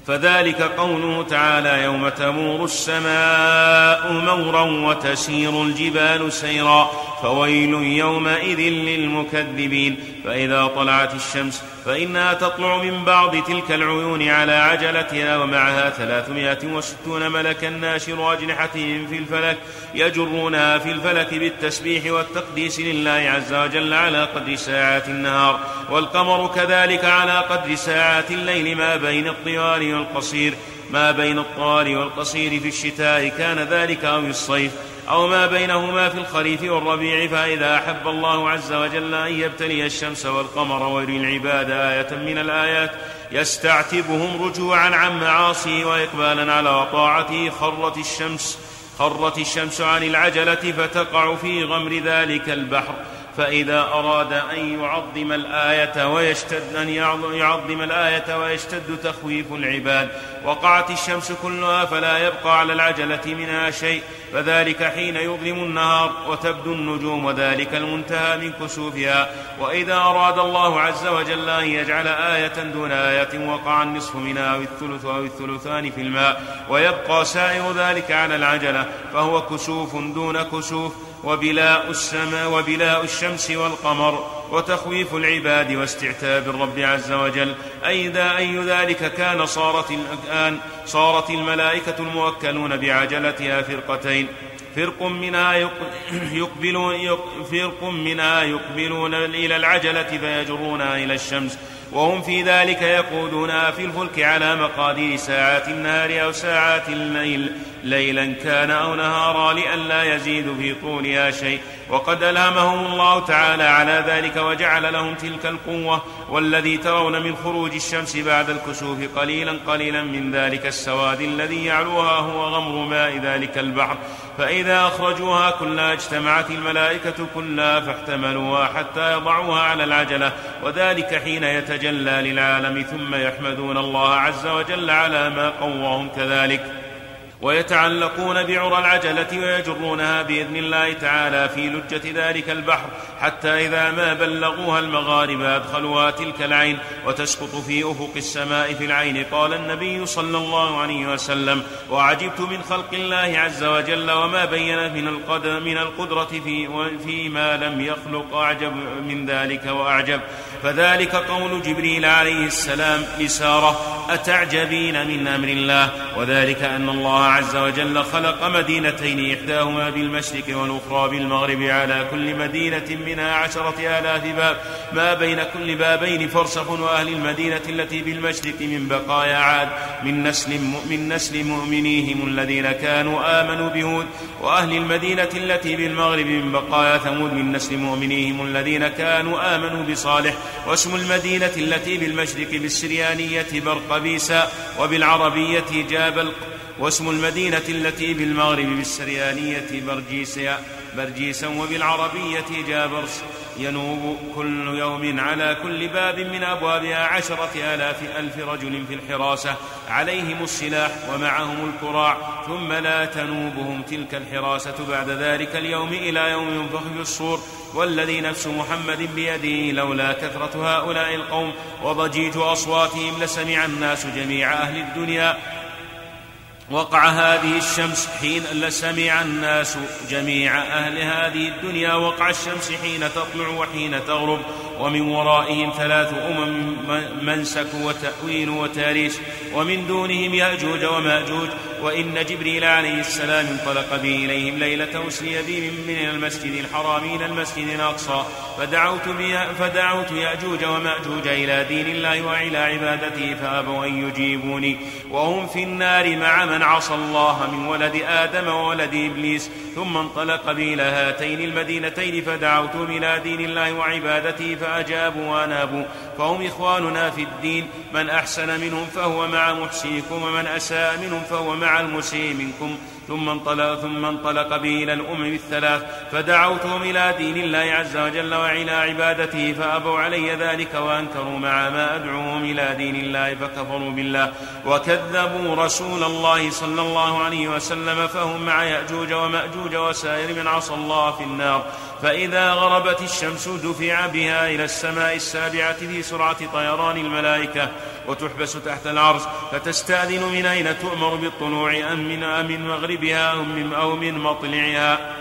فذلك قوله تعالى يوم تمور السماء مورا وتسير الجبال سيرا فويل يومئذ للمكذبين. فإذا طلعت الشمس فإنها تطلع من بعض تلك العيون على عجلتها ومعها ثلاثمائة وستون ملكا ناشر أجنحتهم في الفلك يجرونها في الفلك بالتسبيح والتقديس لله عز وجل على قدر ساعات النهار والقمر كذلك على قدر ساعات الليل ما بين الطوال والقصير ما بين الطوال والقصير في الشتاء كان ذلك أو الصيف. أو ما بينهما في الخريف والربيع فإذا أحب الله عز وجل أن يبتلي الشمس والقمر ويري العباد آية من الآيات يستعتبهم رجوعا عن معاصيه وإقبالا على طاعته خرت الشمس خرت الشمس عن العجلة فتقع في غمر ذلك البحر. فإذا أراد أن يعظم الآية ويشتد أن يعظم الآية ويشتد تخويف العباد. وقعت الشمس كلها فلا يبقى على العجلة منها شيء. فذلك حين يظلم النهار وتبدو النجوم وذلك المنتهى من كسوفها. وإذا أراد الله عز وجل أن يجعل آية دون آية وقع النصف منها أو الثلث أو الثلثان في الماء. ويبقى سائر ذلك على العجلة. فهو كسوف دون كسوف. وبلاء السماء وبلاء الشمس والقمر وتخويف العباد واستعتاب الرب عز وجل. أيضا أي ذلك كان صارت الآن صارت الملائكة الموكلون بعجلتها فرقتين. فرق منها يقبلون فرق منها يقبلون إلى العجلة فيجرونها إلى الشمس. وهم في ذلك يقودون في الفلك على مقادير ساعات النهار أو ساعات الليل. ليلا كان أو نهارا لئلا يزيد في طولها شيء. وقد ألهمهم الله تعالى على ذلك وجعل لهم تلك القوة والذي ترون من خروج الشمس بعد الكسوف قليلا قليلا من ذلك السواد الذي يعلوها هو غمر ماء ذلك البحر. فإذا أخرجوها كلها اجتمعت الملائكة كلها فاحتملوها حتى يضعوها على العجلة. وذلك حين يتجلى للعالم ثم يحمدون الله عز وجل على ما قواهم كذلك. ويتعلقون بعرى العجلة ويجرونها بإذن الله تعالى في لجة ذلك البحر حتى إذا ما بلغوها المغارب أدخلوها تلك العين وتسقط في أفق السماء في العين. قال النبي صلى الله عليه وسلم وعجبت من خلق الله عز وجل وما بين من القدر من القدرة في فيما لم يخلق أعجب من ذلك وأعجب. فذلك قول جبريل عليه السلام لسارة أتعجبين من أمر الله؟ وذلك أن الله عز وجل خلق مدينتين إحداهما بالمشرق والأخرى بالمغرب على كل مدينة منها عشرة آلاف باب. ما بين كل بابين فرسخ وأهل المدينة التي بالمشرق من بقايا عاد. من نسل من نسل مؤمنيهم الذين كانوا آمنوا بهود. وأهل المدينة التي بالمغرب من بقايا ثمود. من نسل مؤمنيهم الذين كانوا آمنوا بصالح. واسم المدينة التي بالمشرق بالسريانية برقبيسا. وبالعربية جابل واسم المدينة التي بالمغرب بالسريانية برجيسا برجيسا وبالعربية جابرس. ينوب كل يوم على كل باب من أبوابها عشرة آلاف ألف رجل في الحراسة. عليهم السلاح ومعهم الكراع ثم لا تنوبهم تلك الحراسة بعد ذلك اليوم إلى يوم ينفخ في الصور. والذي نفس محمد بيده لولا كثرة هؤلاء القوم. وضجيج أصواتهم لسمع الناس جميع أهل الدنيا. وقع هذه الشمس حين لسمع الناس جميع أهل هذه الدنيا وقع الشمس حين تطلع وحين تغرب. ومن ورائهم ثلاث أمم منسك وتأويل وتاريش ومن دونهم يأجوج ومأجوج وإن جبريل عليه السلام انطلق بي إليهم ليلة أسري بي من المسجد الحرام إلى المسجد الأقصى. فدعوت, فدعوت يأجوج ومأجوج إلى دين الله وإلى عبادته فأبوا أن يجيبوني. وهم في النار مع من عصى الله من ولد آدم وولد إبليس. ثم انطلق بي إلى هاتين المدينتين فدعوتهم إلى دين الله وعبادته فأجابوا وأنابوا فهم إخواننا في الدين من أحسن منهم فهو مع محسنكم ومن أساء منهم فهو مع المسيء منكم ثم انطلق ثم انطلق به إلى الأمم الثلاث فدعوتهم إلى دين الله عز وجل وإلى عبادته فأبوا علي ذلك وأنكروا مع ما أدعوهم إلى دين الله فكفروا بالله وكذبوا رسول الله صلى الله عليه وسلم فهم مع يأجوج ومأجوج وسائر من عصى الله في النار فإذا غربت الشمس دفع بها إلى السماء السابعة في سرعة طيران الملائكة وتحبس تحت العرش فتستأذن من أين تؤمر بالطلوع؟ أم من, أم مغربها أو من, أو من مطلعها؟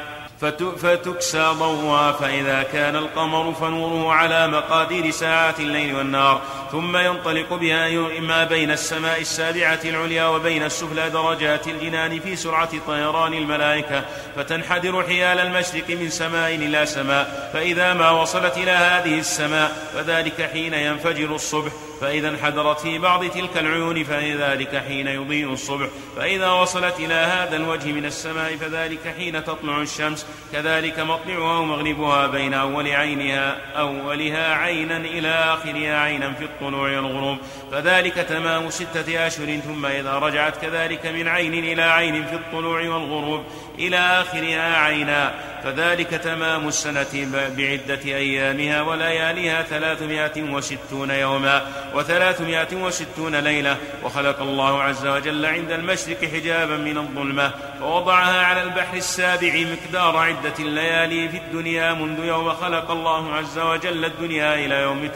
فتكسى ضوءها فإذا كان القمر فنوره على مقادير ساعات الليل والنهار. ثم ينطلق بها ما بين السماء السابعة العليا وبين السفلى درجات الجنان في سرعة طيران الملائكة فتنحدر حيال المشرق من سماء إلى سماء فإذا ما وصلت إلى هذه السماء فذلك حين ينفجر الصبح. فإذا انحدرت في بعض تلك العيون فذلك حين يضيء الصبح فإذا وصلت إلى هذا الوجه من السماء فذلك حين تطلع الشمس كذلك مطلعها ومغربها بين أول عينها أولها عينا إلى آخرها عينا في الطلوع والغروب فذلك تمام ستة أشهر ثم إذا رجعت كذلك من عين إلى عين في الطلوع والغروب. إلى آخرها عينا. فذلك تمام السنة بعدة أيامها ولياليها ثلاثمائة وستون يوما وثلاثمائة وستون ليلة. وخلق الله عز وجل عند المشرق حجابا من الظلمة فوضعها على البحر السابع مقدار عدة الليالي في الدنيا منذ يوم خلق الله عز وجل الدنيا إلى يوم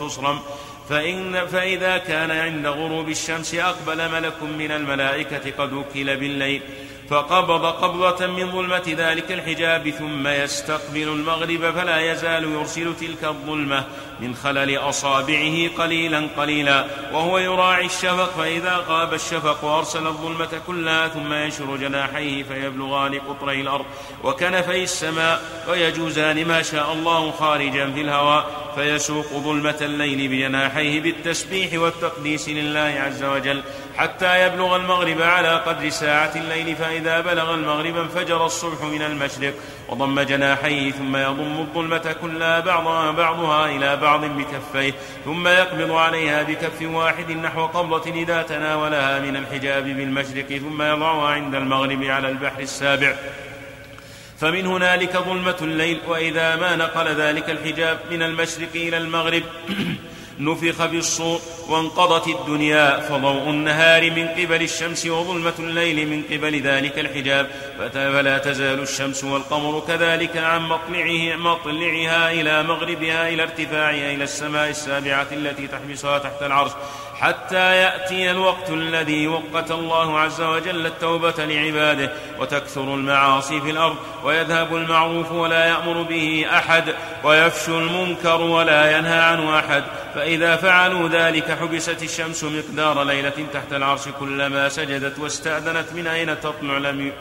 تصرم. فإن فإذا كان عند غروب الشمس أقبل ملك من الملائكة قد وكل بالليل. فقبض قبضة من ظلمة ذلك الحجاب ثم يستقبل المغرب فلا يزال يرسل تلك الظلمة من خلل أصابعه قليلا قليلا. وهو يراعي الشفق فإذا غاب الشفق أرسل الظلمة كلها ثم ينشر جناحيه فيبلغان قطري الأرض وكنفي السماء ويجوزان ما شاء الله خارجا في الهواء. فيسوق ظلمة الليل بجناحيه بالتسبيح والتقديس لله عز وجل. حتى يبلغ المغرب على قدر ساعة الليل فإذا بلغ المغرب انفجر الصبح من المشرق وضم جناحيه ثم يضم الظلمة كلها بعضها بعضها إلى بعض بكفيه ثم يقبض عليها بكف واحد نحو قبضة إذا تناولها من الحجاب بالمشرق ثم يضعها عند المغرب على البحر السابع. فمن هنالك ظلمة الليل وإذا ما نقل ذلك الحجاب من المشرق إلى المغرب. *clears throat* نفخ بالصور وانقضت الدنيا فضوء النهار من قبل الشمس وظلمة الليل من قبل ذلك الحجاب. فلا تزال الشمس والقمر كذلك عن مطلعه مطلعها إلى مغربها إلى ارتفاعها إلى السماء السابعة التي تحبسها تحت العرش. حتى يأتي الوقت الذي وقت الله عز وجل التوبة لعباده وتكثر المعاصي في الأرض ويذهب المعروف ولا يأمر به أحد ويفشو المنكر ولا ينهى عنه أحد. فإذا فعلوا ذلك حبست الشمس مقدار ليلة تحت العرش كلما سجدت واستأذنت من أين تطلع؟ لم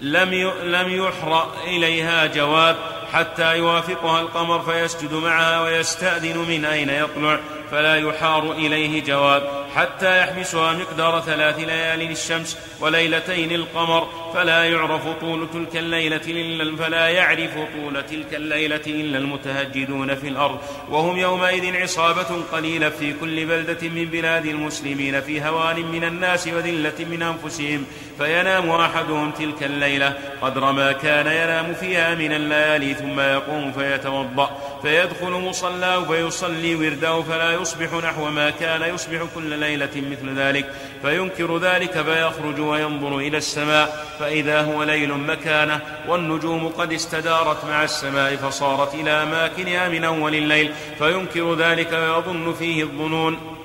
لم لم يحرأ إليها جواب. حتى يوافقها القمر فيسجد معها ويستأذن من أين يطلع فلا يحار إليه جواب. حتى يحبسها مقدار ثلاث ليال الشمس وليلتين القمر فلا يعرف طول تلك الليلة إلا فلا يعرف طول تلك الليلة إلا المتهجدون في الأرض. وهم يومئذ عصابة قليلة في كل بلدة من بلاد المسلمين في هوان من الناس وذلة من أنفسهم. فينام أحدهم تلك الليلة. قدر ما كان ينام فيها من الليالي ثم يقوم فيتوضأ فيدخل مصلاه فيصلي ورده فلا يصبح نحو ما كان يصبح كل ليلة مثل ذلك. فينكر ذلك فيخرج وينظر إلى السماء. فإذا هو ليل مكانه والنجوم قد استدارت مع السماء فصارت إلى أماكنها من أول الليل. فينكر ذلك ويظن فيه الظنون.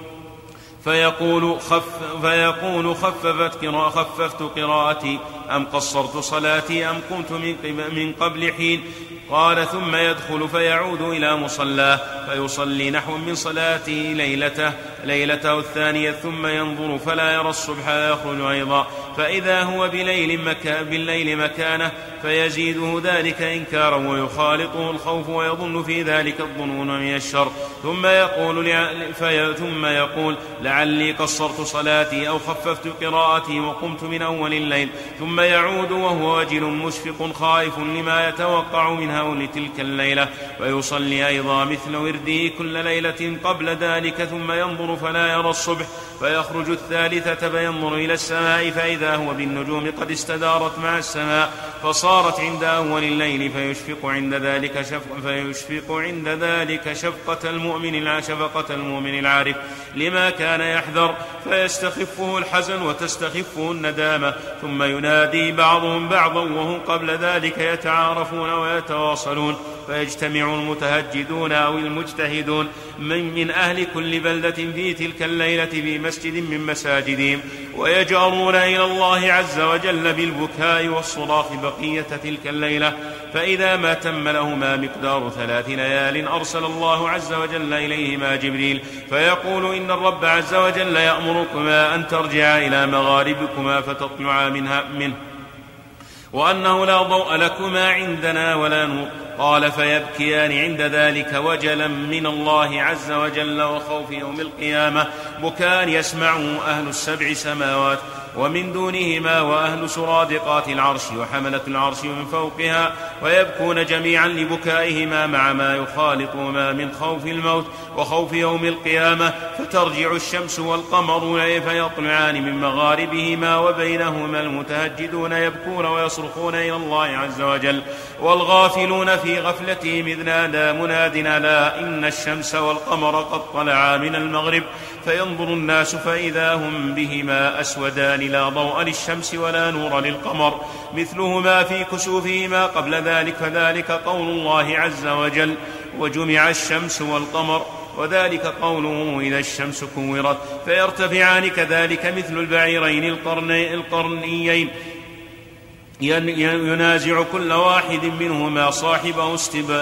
فيقول خف فيقول خففت قراءة خففت قراءتي. أم قصرت صلاتي؟ أم قمت من قبل حين؟ قال ثم يدخل فيعود إلى مصلاه فيصلي نحو من صلاته ليلته ليلته الثانية ثم ينظر فلا يرى الصبح يخرج أيضا. فإذا هو بليل, مكا بالليل مكانه فيزيده ذلك إنكارا ويخالطه الخوف ويظن في ذلك الظنون من الشر. ثم يقول ثم يقول لعلي قصرت صلاتي أو خففت قراءتي وقمت من أول الليل ثم يعود وهو وجل مشفق خائف لما يتوقع من هول تلك الليلة. ويصلي أيضا مثل ورده كل ليلة قبل ذلك ثم ينظر فلا يرى الصبح. فيخرج الثالثة فينظر إلى السماء فإذا هو بالنجوم قد استدارت مع السماء فصارت عند أول الليل فيشفق عند ذلك شفق فيشفق عند ذلك شفقة المؤمن شفقة المؤمن العارف لما كان يحذر فيستخفه الحزن وتستخفه الندامة ثم ينادي بعضهم بعضا وهم قبل ذلك يتعارفون ويتواصلون. فيجتمع المتهجدون أو المجتهدون من, من أهل كل بلدة في تلك الليلة في مسجد من مساجدهم ويجأرون إلى الله عز وجل بالبكاء والصراخ بقية تلك الليلة. فإذا ما تم لهما مقدار ثلاث ليال أرسل الله عز وجل إليهما جبريل فيقول إن الرب عز وجل يأمركما أن ترجعا إلى مغاربكما فتطلعا منها منه وأنه لا ضوء لكما عندنا ولا نور. قال فيبكيان عند ذلك وجلا من الله عز وجل وخوف يوم القيامة. بكاء يسمعه أهل السبع سماوات. ومن دونهما وأهل سرادقات العرش وحملة العرش من فوقها ويبكون جميعا لبكائهما مع ما يخالطهما من خوف الموت وخوف يوم القيامة فترجع الشمس والقمر فيطلعان من مغاربهما وبينهما المتهجدون يبكون ويصرخون إلى الله عز وجل والغافلون في غفلتهم إذ نادى مناد ألا إن الشمس والقمر قد طلعا من المغرب فينظر الناس فإذا هم بهما أسودان. لا ضوء للشمس ولا نور للقمر. مثلهما في كسوفهما قبل ذلك. فذلك قول الله عز وجل وجمع الشمس والقمر. وذلك قوله إذا الشمس كورت. فيرتفعان كذلك مثل البعيرين القرني القرنيين. ينازع كل واحد منهما صاحبه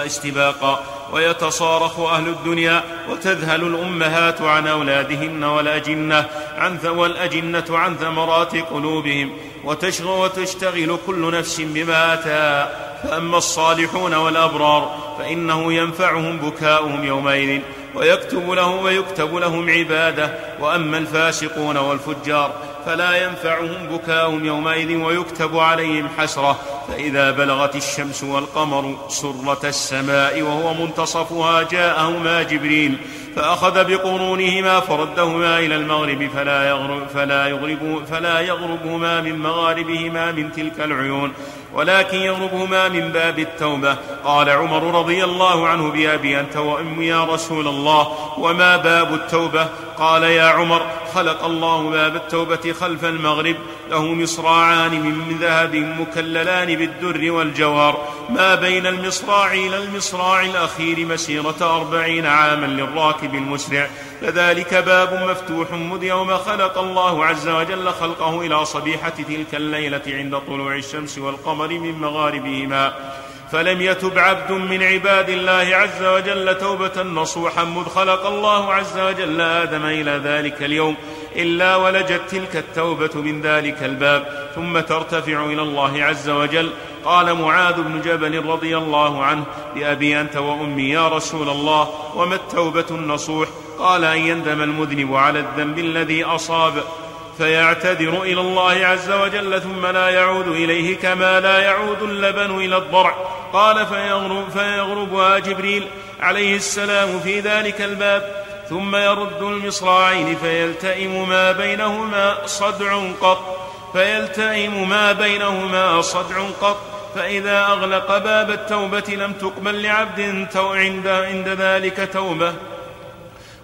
استباقا ويتصارخ أهل الدنيا وتذهل الأمهات عن أولادهن والأجنة عن والأجنة عن ثمرات قلوبهم وتشغل وتشتغل كل نفس بما أتى فأما الصالحون والأبرار فإنه ينفعهم بكاؤهم يومئذ ويكتب له ويكتب لهم عبادة وأما الفاسقون والفجار فلا ينفعهم بكاؤهم يومئذ ويكتب عليهم حسرة فإذا بلغت الشمس والقمر سرة السماء وهو منتصفها جاءهما جبريل. فأخذ بقرونهما فردهما إلى المغرب فلا يغرب فلا يغرب فلا يغربهما من مغاربهما من تلك العيون ولكن يغربهما من باب التوبة. قال عمر رضي الله عنه بأبي أنت وأمي يا رسول الله وما باب التوبة؟ قال يا عمر خلق الله باب التوبة خلف المغرب له مصراعان من ذهب مكللان بالدر والجوار. ما بين المصراع إلى المصراع الأخير مسيرة أربعين عاما للراكب. المسرع فذلك باب مفتوح مذ يوم خلق الله عز وجل خلقه إلى صبيحة تلك الليلة عند طلوع الشمس والقمر من مغاربهما. فلم يتب عبد من عباد الله عز وجل توبة نصوحا مذ خلق الله عز وجل آدم إلى ذلك اليوم. إلا ولجت تلك التوبة من ذلك الباب ثم ترتفع إلى الله عز وجل. قال معاذ بن جبل رضي الله عنه بأبي أنت وأمي يا رسول الله وما التوبة النصوح؟ قال أن يندم المذنب على الذنب الذي أصاب. فيعتذر إلى الله عز وجل ثم لا يعود إليه كما لا يعود اللبن إلى الضرع. قال فيغرب فيغربها جبريل عليه السلام في ذلك الباب. ثم يرد المصراعين فيلتئم ما بينهما صدع قط فيلتئم ما بينهما صدع قط. فإذا أغلق باب التوبة لم تقبل لعبد عند, عند ذلك توبة.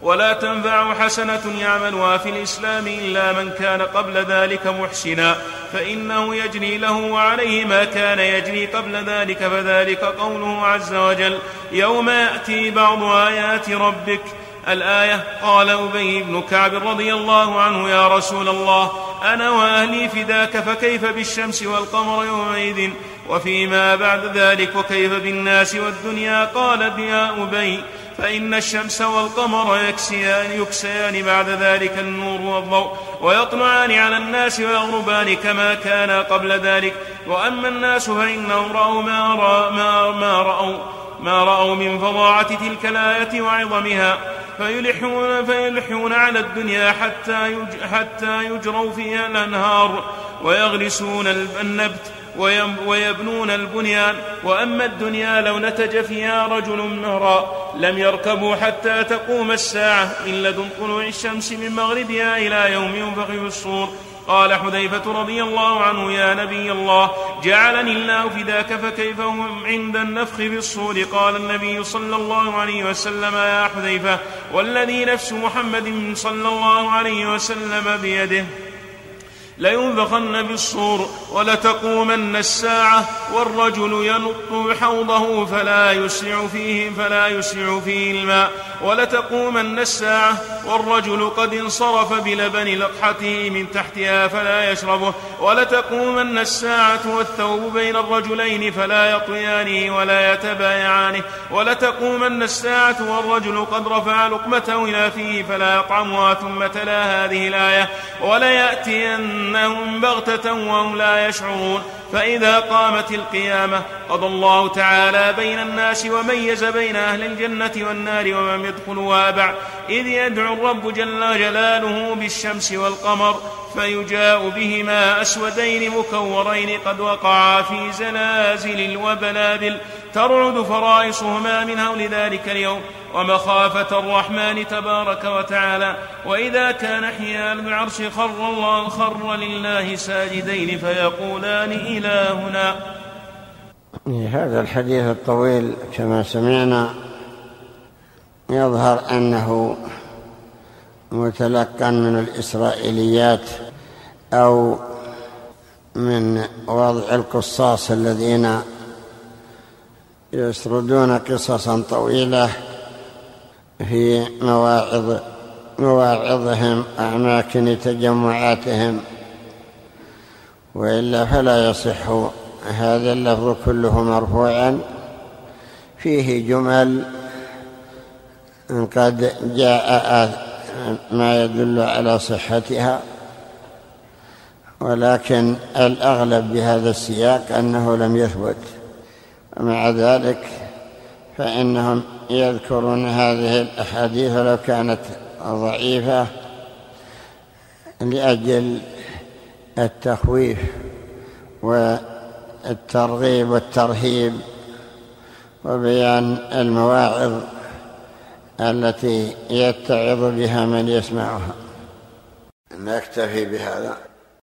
ولا تنفع حسنة يعملها في الإسلام إلا من كان قبل ذلك محسنا فإنه يجري له وعليه ما كان يجري قبل ذلك فذلك قوله عز وجل يوم يأتي بعض آيات ربك الآية قال أبي بن كعب رضي الله عنه يا رسول الله أنا وأهلي فداك فكيف بالشمس والقمر يومئذ؟ وفيما بعد ذلك وكيف بالناس والدنيا؟ قال يا أبي فإن الشمس والقمر يكسيان يكسيان بعد ذلك النور والضوء ويطلعان على الناس ويغربان كما كان قبل ذلك. وأما الناس فإنهم رأوا ما, رأوا ما رأوا. ما رأوا من فظاعة تلك الآية وعظمها فيلحون, فيلحون على الدنيا حتى, يج حتى يجروا فيها الأنهار ويغرسون النبت ويبنون البنيان. وأما الدنيا لو نتج فيها رجل مهرا لم يركبوا حتى تقوم الساعة من لدن طلوع الشمس من مغربها إلى يوم ينفخ في الصور قال حذيفة رضي الله عنه يا نبي الله جعلني الله فداك فكيف هم عند النفخ في الصور? قال النبي صلى الله عليه وسلم يا حذيفة والذي نفس محمد صلى الله عليه وسلم بيده. لينفخن بالصور ولتقومن الساعة والرجل ينط حوضه فلا يسع فيه فلا يسع فيه الماء ولتقومن الساعة والرجل قد انصرف بلبن لقحته من تحتها فلا يشربه ولتقومن الساعة والثوب بين الرجلين فلا يطويانه ولا يتبايعانه ولتقومن الساعة والرجل قد رفع لقمته إلى فيه فلا يطعمها ثم تلا هذه الآية وليأتينهم بغتة وهم لا يشعرون فإذا قامت القيامة قضى الله تعالى بين الناس وميز بين أهل الجنة والنار ومن يدخلها بعد إذ يدعو الرب جل جلاله بالشمس والقمر فيجاء بهما أسودين مكورين قد وقعا في زلازل وبلابل ترعد فرائصهما من هول ذلك اليوم ومخافة الرحمن تبارك وتعالى وإذا كان حيال العرش خر الله خر لله ساجدين فيقولان إلهنا. هذا الحديث الطويل كما سمعنا يظهر أنه متلقا من الإسرائيليات أو من وضع القصاص الذين يسردون قصصا طويلة في مواعظ مواعظهم أماكن تجمعاتهم. وإلا فلا يصح. هذا اللفظ كله مرفوعا. فيه جمل قد جاء ما يدل على صحتها. ولكن الأغلب بهذا السياق أنه لم يثبت. ومع ذلك فإنهم يذكرون هذه الأحاديث لو كانت ضعيفة لأجل التخويف والترغيب والترهيب وبيان المواعظ التي يتعظ بها من يسمعها. نكتفي بهذا.